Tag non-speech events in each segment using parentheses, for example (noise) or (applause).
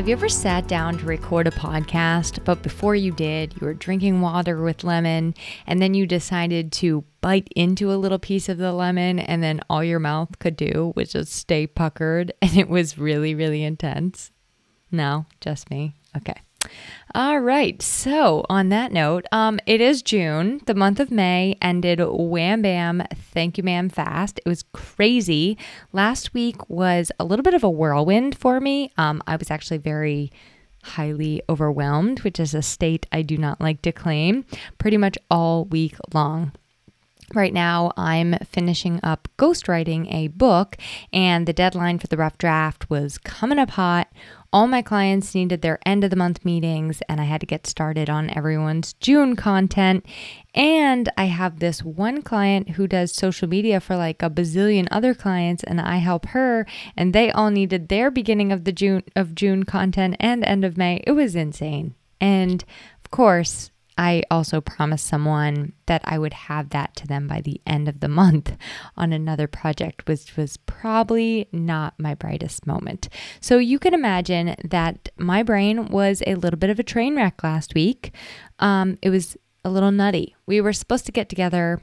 Have you ever sat down to record a podcast, but before you did, you were drinking water with lemon, and then you decided to bite into a little piece of the lemon, and then all your mouth could do was just stay puckered, (laughs) and it was really, really intense? No, just me. Okay. All right. So, on that note, um, it is June. The month of May ended wham bam, thank you, ma'am, fast. It was crazy. Last week was a little bit of a whirlwind for me. Um, I was actually very highly overwhelmed, which is a state I do not like to claim, pretty much all week long. Right now, I'm finishing up ghostwriting a book, and the deadline for the rough draft was coming up hot all my clients needed their end of the month meetings, and I had to get started on everyone's June content. And I have this one client who does social media for like a bazillion other clients, and I help her, and they all needed their beginning of the June of June content and end of May. It was insane. And of course, I also promised someone that I would have that to them by the end of the month on another project, which was probably not my brightest moment. So you can imagine that my brain was a little bit of a train wreck last week. Um, it was a little nutty. We were supposed to get together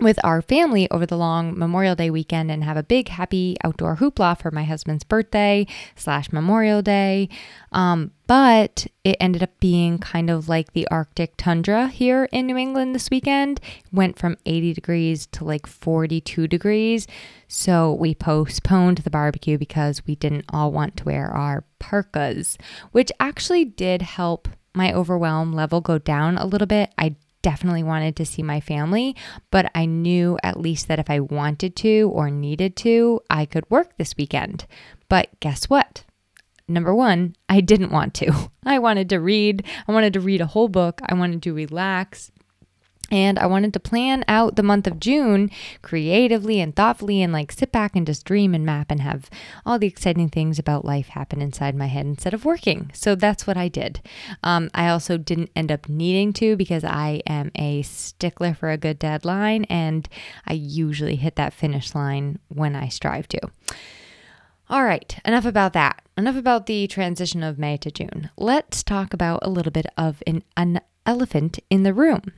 with our family over the long Memorial Day weekend and have a big happy outdoor hoopla for my husband's birthday slash Memorial Day. Um, but it ended up being kind of like the Arctic tundra here in New England this weekend. Went from 80 degrees to like 42 degrees. So we postponed the barbecue because we didn't all want to wear our parkas, which actually did help my overwhelm level go down a little bit. I definitely wanted to see my family, but I knew at least that if I wanted to or needed to, I could work this weekend. But guess what? Number one, I didn't want to. (laughs) I wanted to read. I wanted to read a whole book. I wanted to relax. And I wanted to plan out the month of June creatively and thoughtfully and like sit back and just dream and map and have all the exciting things about life happen inside my head instead of working. So that's what I did. Um, I also didn't end up needing to because I am a stickler for a good deadline and I usually hit that finish line when I strive to. All right, enough about that. Enough about the transition of May to June. Let's talk about a little bit of an, an elephant in the room.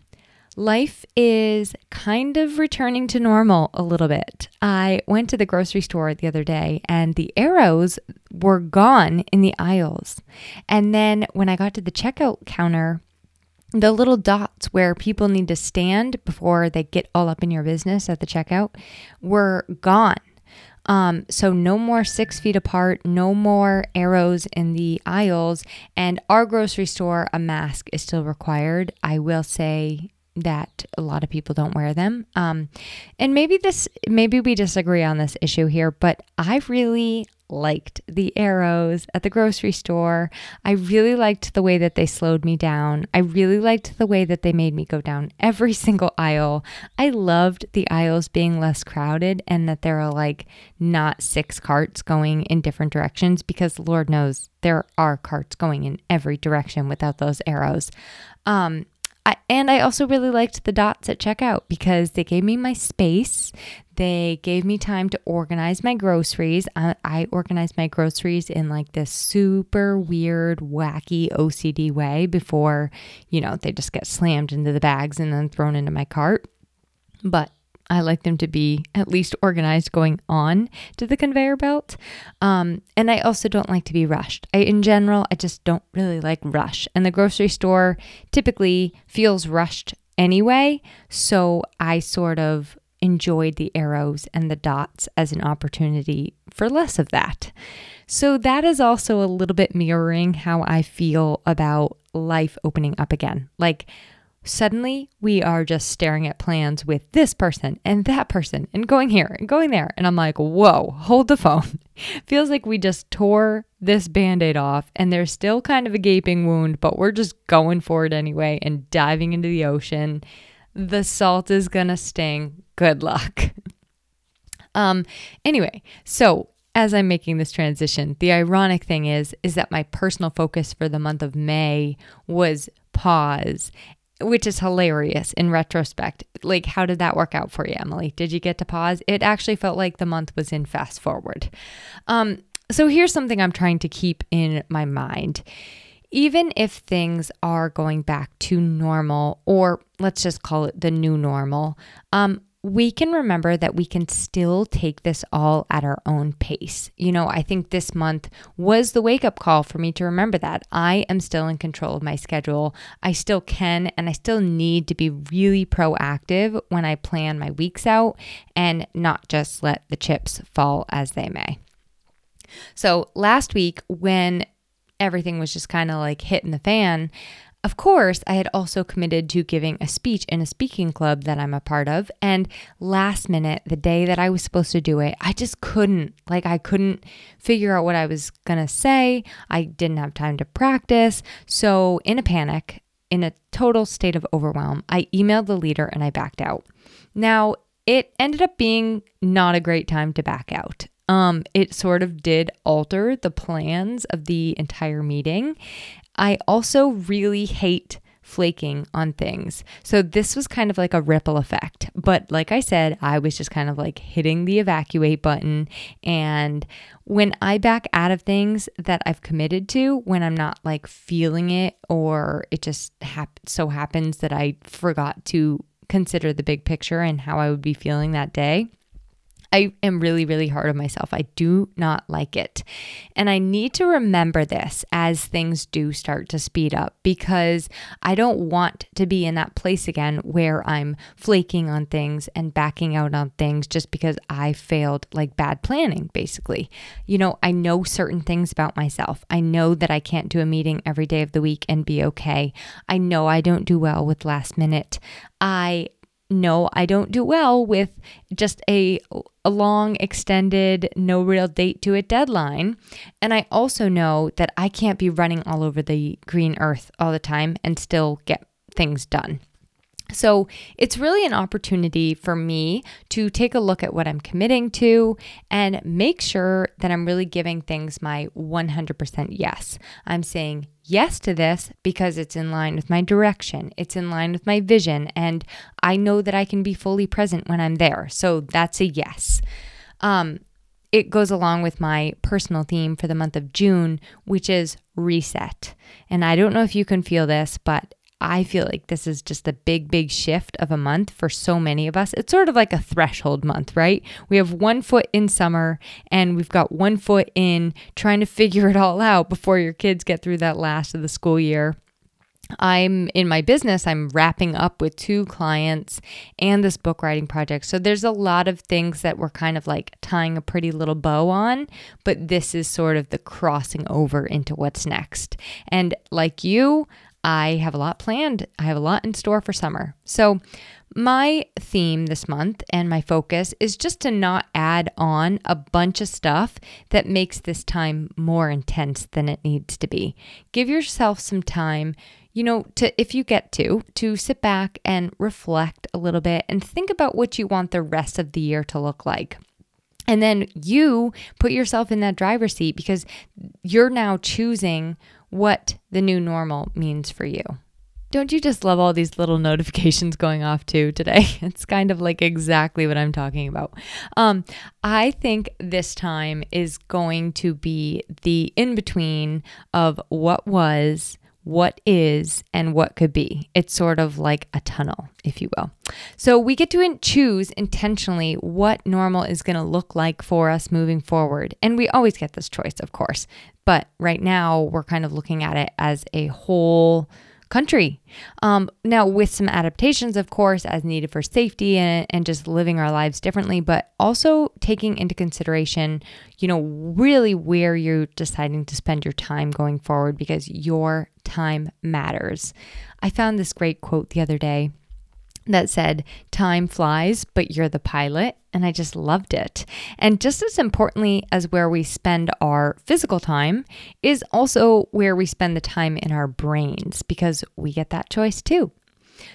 Life is kind of returning to normal a little bit. I went to the grocery store the other day and the arrows were gone in the aisles. And then when I got to the checkout counter, the little dots where people need to stand before they get all up in your business at the checkout were gone. Um, so no more six feet apart, no more arrows in the aisles, and our grocery store, a mask is still required. I will say that a lot of people don't wear them. Um, and maybe this, maybe we disagree on this issue here, but I really liked the arrows at the grocery store. I really liked the way that they slowed me down. I really liked the way that they made me go down every (laughs) single aisle. I loved the aisles being less crowded and that there are like not six carts going in different directions because Lord knows there are carts going in every direction without those arrows. Um, I, and I also really liked the dots at checkout because they gave me my space. They gave me time to organize my groceries. I, I organized my groceries in like this super weird, wacky OCD way before, you know, they just get slammed into the bags and then thrown into my cart. But I like them to be at least organized going on to the conveyor belt. Um, and I also don't like to be rushed. I, in general, I just don't really like rush. And the grocery store typically feels rushed anyway. So I sort of enjoyed the arrows and the dots as an opportunity for less of that. So that is also a little bit mirroring how I feel about life opening up again. Like, suddenly we are just staring at plans with this person and that person and going here and going there. And I'm like, whoa, hold the phone. (laughs) Feels like we just tore this band aid off and there's still kind of a gaping wound, but we're just going for it anyway and diving into the ocean. The salt is gonna sting. Good luck. (laughs) um, anyway, so as I'm making this transition, the ironic thing is is that my personal focus for the month of May was pause which is hilarious in retrospect. Like, how did that work out for you, Emily? Did you get to pause? It actually felt like the month was in fast forward. Um, so, here's something I'm trying to keep in my mind. Even if things are going back to normal, or let's just call it the new normal, um, we can remember that we can still take this all at our own pace. You know, I think this month was the wake up call for me to remember that I am still in control of my schedule. I still can and I still need to be really proactive when I plan my weeks out and not just let the chips fall as they may. So, last week, when everything was just kind of like hitting the fan, of course, I had also committed to giving a speech in a speaking club that I'm a part of. And last minute, the day that I was supposed to do it, I just couldn't. Like, I couldn't figure out what I was going to say. I didn't have time to practice. So, in a panic, in a total state of overwhelm, I emailed the leader and I backed out. Now, it ended up being not a great time to back out. Um, it sort of did alter the plans of the entire meeting. I also really hate flaking on things. So this was kind of like a ripple effect. But like I said, I was just kind of like hitting the evacuate button. And when I back out of things that I've committed to, when I'm not like feeling it or it just hap- so happens that I forgot to consider the big picture and how I would be feeling that day, I am really, really hard on myself. I do not like it. And I need to remember this as things do start to speed up because I don't want to be in that place again where I'm flaking on things and backing out on things just because I failed like bad planning, basically. You know, I know certain things about myself. I know that I can't do a meeting every day of the week and be okay. I know I don't do well with last minute. I no, I don't do well with just a, a long, extended, no real date to it deadline. And I also know that I can't be running all over the green earth all the time and still get things done. So it's really an opportunity for me to take a look at what I'm committing to and make sure that I'm really giving things my 100% yes. I'm saying yes to this because it's in line with my direction, it's in line with my vision, and I know that I can be fully present when I'm there. So that's a yes. Um, it goes along with my personal theme for the month of June, which is reset. And I don't know if you can feel this, but I feel like this is just a big, big shift of a month for so many of us. It's sort of like a threshold month, right? We have one foot in summer and we've got one foot in trying to (laughs) figure it all out before your kids get through that last of the school year. I'm in my business, I'm wrapping up with two clients and this book writing project. So there's a lot of things that we're kind of like tying a pretty little bow on, but this is sort of the crossing over into what's next. And like you, I have a lot planned. I have a lot in store for summer. So, my theme this month and my focus is just to not add on a bunch of stuff that makes this time more intense than it needs to be. Give yourself some time, you know, to if you get to, to sit back and reflect a little bit and think about what you want the rest of the year to look like. And then you put yourself in that driver's seat because you're now choosing what the new normal means for you. Don't you just love all these little (laughs) notifications going off too today? (laughs) It's kind of like exactly what I'm talking about. Um, I think this time is going to be the in between of what was, what is, and what could be. It's sort of like a tunnel, if you will. So we get to choose intentionally what normal is going to look like for us moving forward. And we always get this choice, of course. But right now, we're kind of looking at it as a whole country. Um, now, with some adaptations, of course, as needed for safety and, and just living our lives differently, but also taking into consideration, you know, really where you're deciding to spend your time going forward because your time matters. I found this great quote the other day that said, Time flies, but you're the pilot. And I just loved it. And just as importantly as where we spend our physical time is also where we spend the time in our brains because we get that choice too.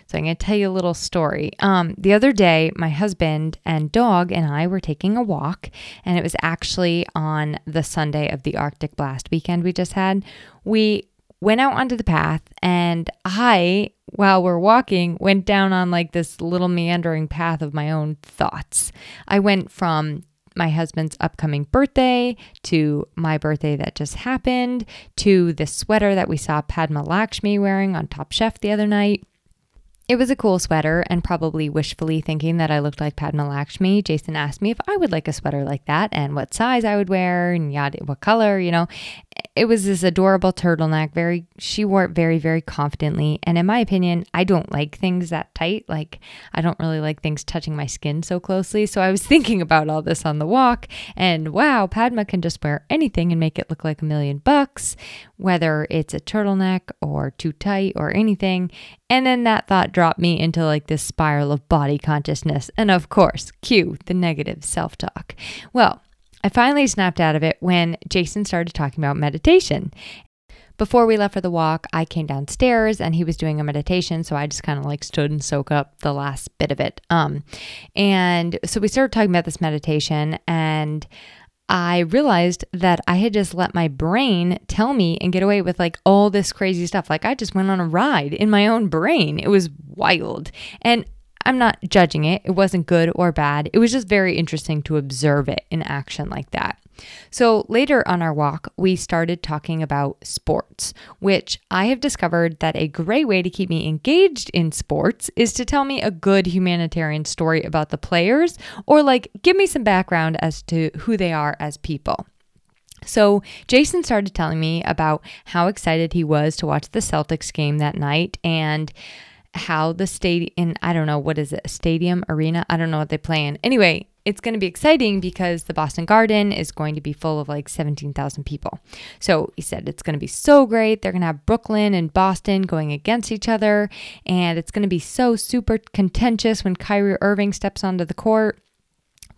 So I'm going to tell you a little story. Um, the other day, my husband and dog and I were taking a walk, and it was actually on the Sunday of the Arctic Blast weekend we just had. We went out onto the path, and I while we're walking, went down on like this little meandering path of my own thoughts. I went from my husband's upcoming birthday to my birthday that just happened to the sweater that we saw Padma Lakshmi wearing on Top Chef the other night it was a cool sweater, and probably wishfully thinking that I looked like Padma Lakshmi, Jason asked me if I would like a sweater like that and what size I would wear and yada, what color, you know. It was this adorable turtleneck. Very, she wore it very, very confidently. And in my opinion, I don't like things that tight. Like, I don't really like things touching my skin so closely. So I was (laughs) thinking about all this on the walk, and wow, Padma can just wear anything and make it look like a million bucks, whether it's a turtleneck or too tight or anything. And then that thought dropped me into like this spiral of body consciousness. And of course, cue the negative self talk. Well, I finally snapped out of it when Jason started talking about meditation. Before we left for the walk, I came downstairs and he was doing a meditation. So I just kind of like stood and soak up the last bit of it. Um, and so we started talking about this meditation and I realized that I had just let my brain tell me and get away with like all this crazy stuff. Like I just went on a ride in my own brain. It was wild. And I'm not judging it. It wasn't good or bad. It was just very interesting to observe it in action like that. So later on our walk, we started talking about sports, which I have discovered that a great way to keep me engaged in sports is to tell me a good humanitarian story about the players or like give me some background as to who they are as people. So, Jason started telling me about how excited he was to watch the Celtics game that night and how the stadium, I don't know, what is it, stadium, arena? I don't know what they play in. Anyway, it's going to be exciting because the Boston Garden is going to be full of like 17,000 people. So he said it's going to be so great. They're going to have Brooklyn and Boston going against each other. And it's going to be so super contentious when Kyrie Irving steps onto the court.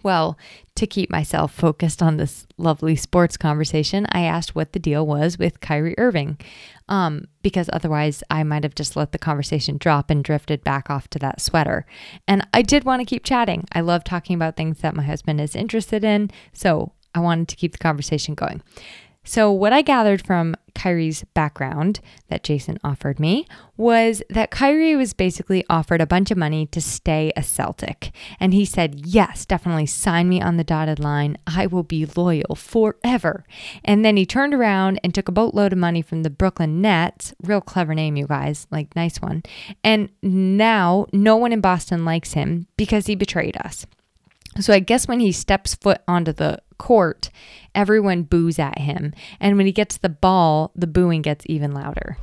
Well, to keep myself focused on this lovely sports conversation, I asked what the deal was with Kyrie Irving, um, because otherwise I might have just let the conversation drop and drifted back off to that sweater. And I did want to keep chatting. I love talking about things that my husband is interested in, so I wanted to keep the conversation going. So, what I gathered from Kyrie's background that Jason offered me was that Kyrie was basically offered a bunch of money to stay a Celtic. And he said, Yes, definitely sign me on the dotted line. I will be loyal forever. And then he turned around and took a boatload of money from the Brooklyn Nets. Real clever name, you guys. Like, nice one. And now no one in Boston likes him because he betrayed us. So I guess when he steps foot onto the court, everyone boos at him. And when he gets the ball, the booing gets even louder.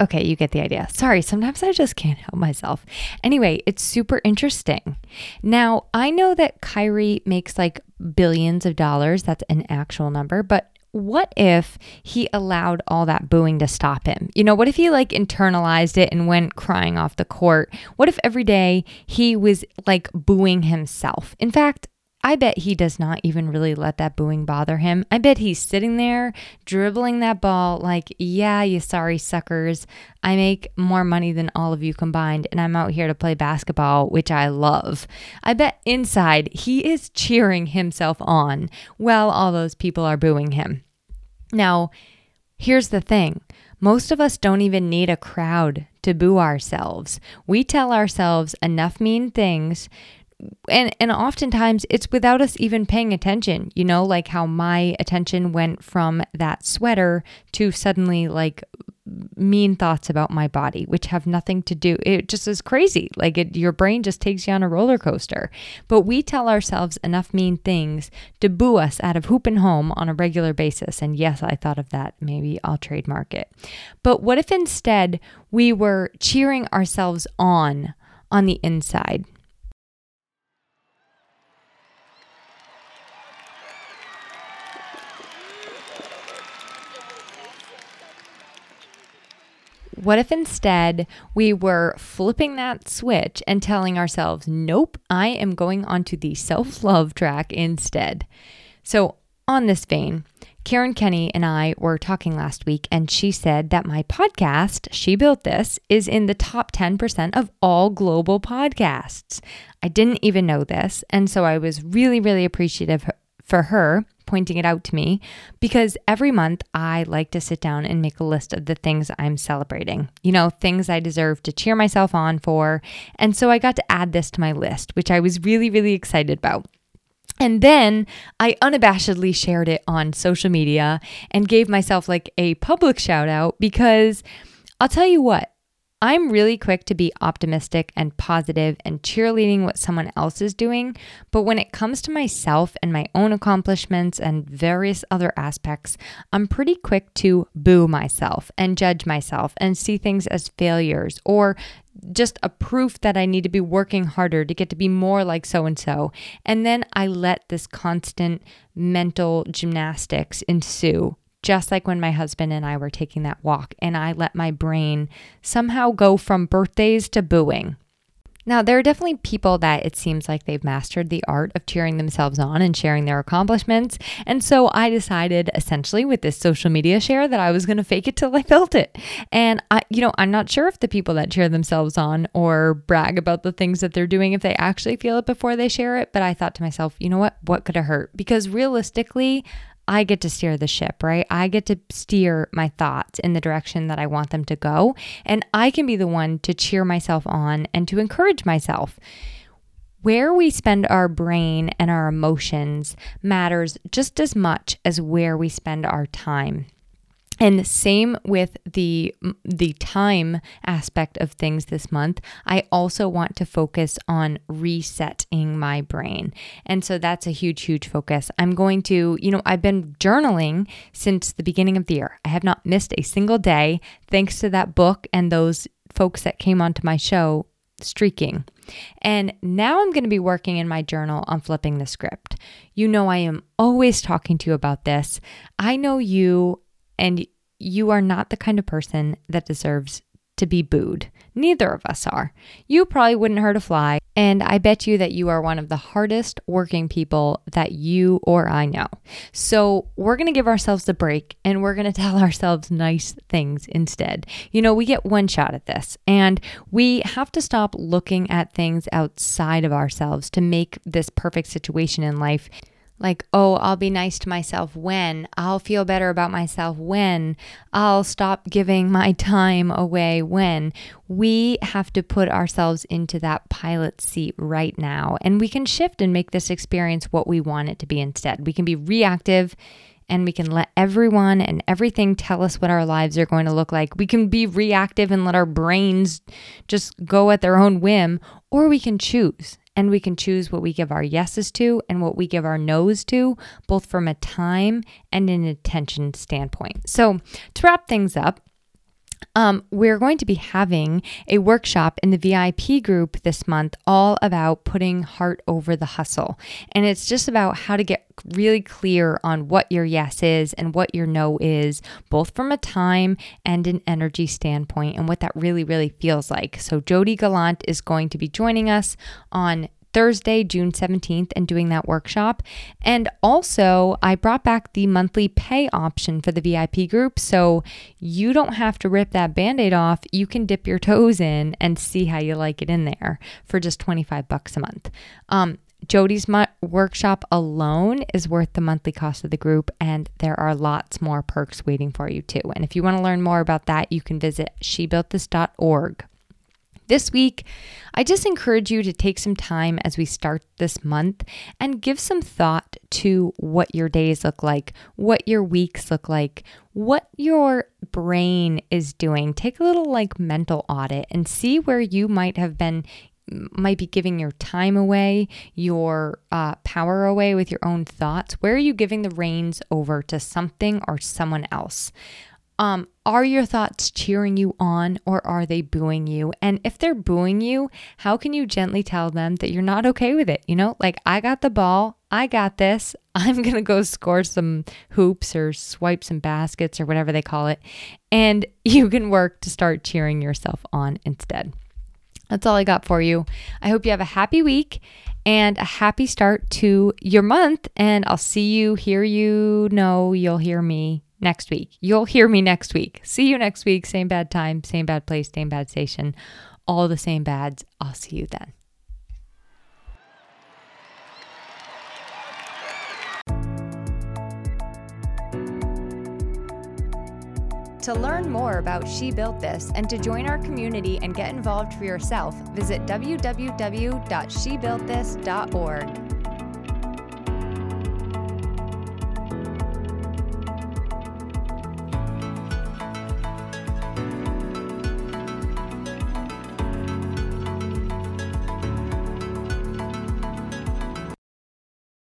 Okay, you get the idea. Sorry, sometimes I just can't help myself. Anyway, it's super interesting. Now, I know that Kyrie makes like billions of dollars. That's an actual number, but what if he allowed all that booing to stop him? You know, what if he like internalized it and went crying off the court? What if every day he was like booing himself? In fact, I bet he does not even really let that booing bother him. I bet he's sitting there dribbling that ball like, yeah, you sorry suckers. I make more money than all of you combined, and I'm out here to play basketball, which I love. I bet inside he is cheering himself on while all those people are booing him. Now, here's the thing most of us don't even need a crowd to boo ourselves. We tell ourselves enough mean things and and oftentimes it's without us even paying attention you know like how my attention went from that sweater to suddenly like mean thoughts about my body, which have nothing to do. It just is crazy. Like it, your brain just takes you on a roller coaster. But we tell ourselves enough mean things to boo us out of hoop and home on a regular basis. And yes, I thought of that. Maybe I'll trademark it. But what if instead we were cheering ourselves on on the inside? What if instead we were flipping that switch and telling ourselves, nope, I am going onto the self love track instead? So, on this vein, Karen Kenny and I were talking last week, and she said that my podcast, She Built This, is in the top 10% of all global podcasts. I didn't even know this. And so I was really, really appreciative for her pointing it out to me because every month I like to sit down and make a list of the things I'm celebrating, you know, things I deserve to cheer myself on for. And so I got to add this to my list, which I was really, really excited about. And then I unabashedly shared it on social media and gave myself like a public shout out because I'll tell you what, I'm really quick to be optimistic and positive and cheerleading what someone else is doing, but when it comes to myself and my own accomplishments and various other aspects, I'm pretty quick to boo myself and judge myself and see things as failures or just a proof that I need to be working harder to get to be more like so and so. And then I let this constant mental gymnastics ensue just like when my husband and I were taking that walk, and I let my brain somehow go from birthdays to booing. Now, there are definitely people that it seems like they've mastered the art of cheering themselves on and sharing their accomplishments. And so I decided essentially with this social media share that I was going to fake it till I felt it. And I, you know, I'm not sure if the people that cheer themselves on or brag about the things that they're doing, if they actually feel it before they share it. But I thought to myself, you know what? What could it hurt? Because realistically, I get to steer the ship, right? I get to steer my thoughts in the direction that I want them to go. And I can be the one to cheer myself on and to encourage myself. Where we spend our brain and our emotions matters just as much as where we spend our time. And same with the the time aspect of things this month. I also want to focus on resetting my brain. And so that's a huge huge focus. I'm going to, you know, I've been journaling since the beginning of the year. I have not missed a single day thanks to that book and those folks that came onto my show streaking. And now I'm going to be working in my journal on flipping the script. You know, I am always talking to you about this. I know you and you are not the kind of person that deserves to be booed. Neither of us are. You probably wouldn't hurt a fly, and I bet you that you are one of the hardest working people that you or I know. So, we're to give ourselves a break and we're to (laughs) tell ourselves nice things instead. You know, we get one shot at this, and we have to stop looking at things outside of ourselves to make this perfect situation in life like, oh, I'll be nice to myself when, I'll feel better about myself when, I'll stop giving my (laughs) time away when. We have to put ourselves into that pilot seat right now. And we can shift and make this experience what we want it to be instead. We can be reactive and we can let everyone and everything tell us what our lives are going to look like. We can be reactive and let our brains just go at their own whim, or we can choose and we can choose what we give our yeses to and what we give our nos to, both from a time and an attention standpoint. So, to wrap things up, um, we're going to be having a workshop in the VIP group this month all about putting heart over the hustle. And it's just about how to get really clear on what your yes is and what your no is, both from a time and an energy standpoint, and what that really, really feels like. So, Jody Gallant is going to be joining us on Thursday, June 17th, and doing that workshop. And also, I brought back the monthly pay option for the VIP group. So you don't have to rip that band aid off. You can dip your toes in and see how you like it in there for just 25 bucks a month. Um, Jody's mo- workshop alone is worth the monthly cost of the group, and there are lots more perks waiting for you too. And if you want to learn more about that, you can visit shebuiltthis.org. This week, I just encourage you to take some time as we start this month and give some thought to what your days look like, what your weeks look like, what your brain is doing. Take a little like mental audit and see where you might have been might be giving your time away, your uh, power away with your own thoughts. Where are you giving the reins over to something or someone else? Um, are your thoughts cheering you on or are they booing you? And if they're booing you, how can you gently tell them that you're not okay with it? You know, like I got the ball, I got this. (laughs) I'm to go score some hoops or swipe some baskets or whatever they call it. And (laughs) you can work to start cheering yourself on instead. That's all I got for you. I hope you have a happy week and a happy start to your month. And I'll see you, hear you, know you'll hear me next week. You'll hear me next week. See you next week. Same bad time, same bad place, same bad station, all the same bads. I'll see you then. To learn more about She Built This and to join our community and get involved for yourself, visit www.shebuiltthis.org.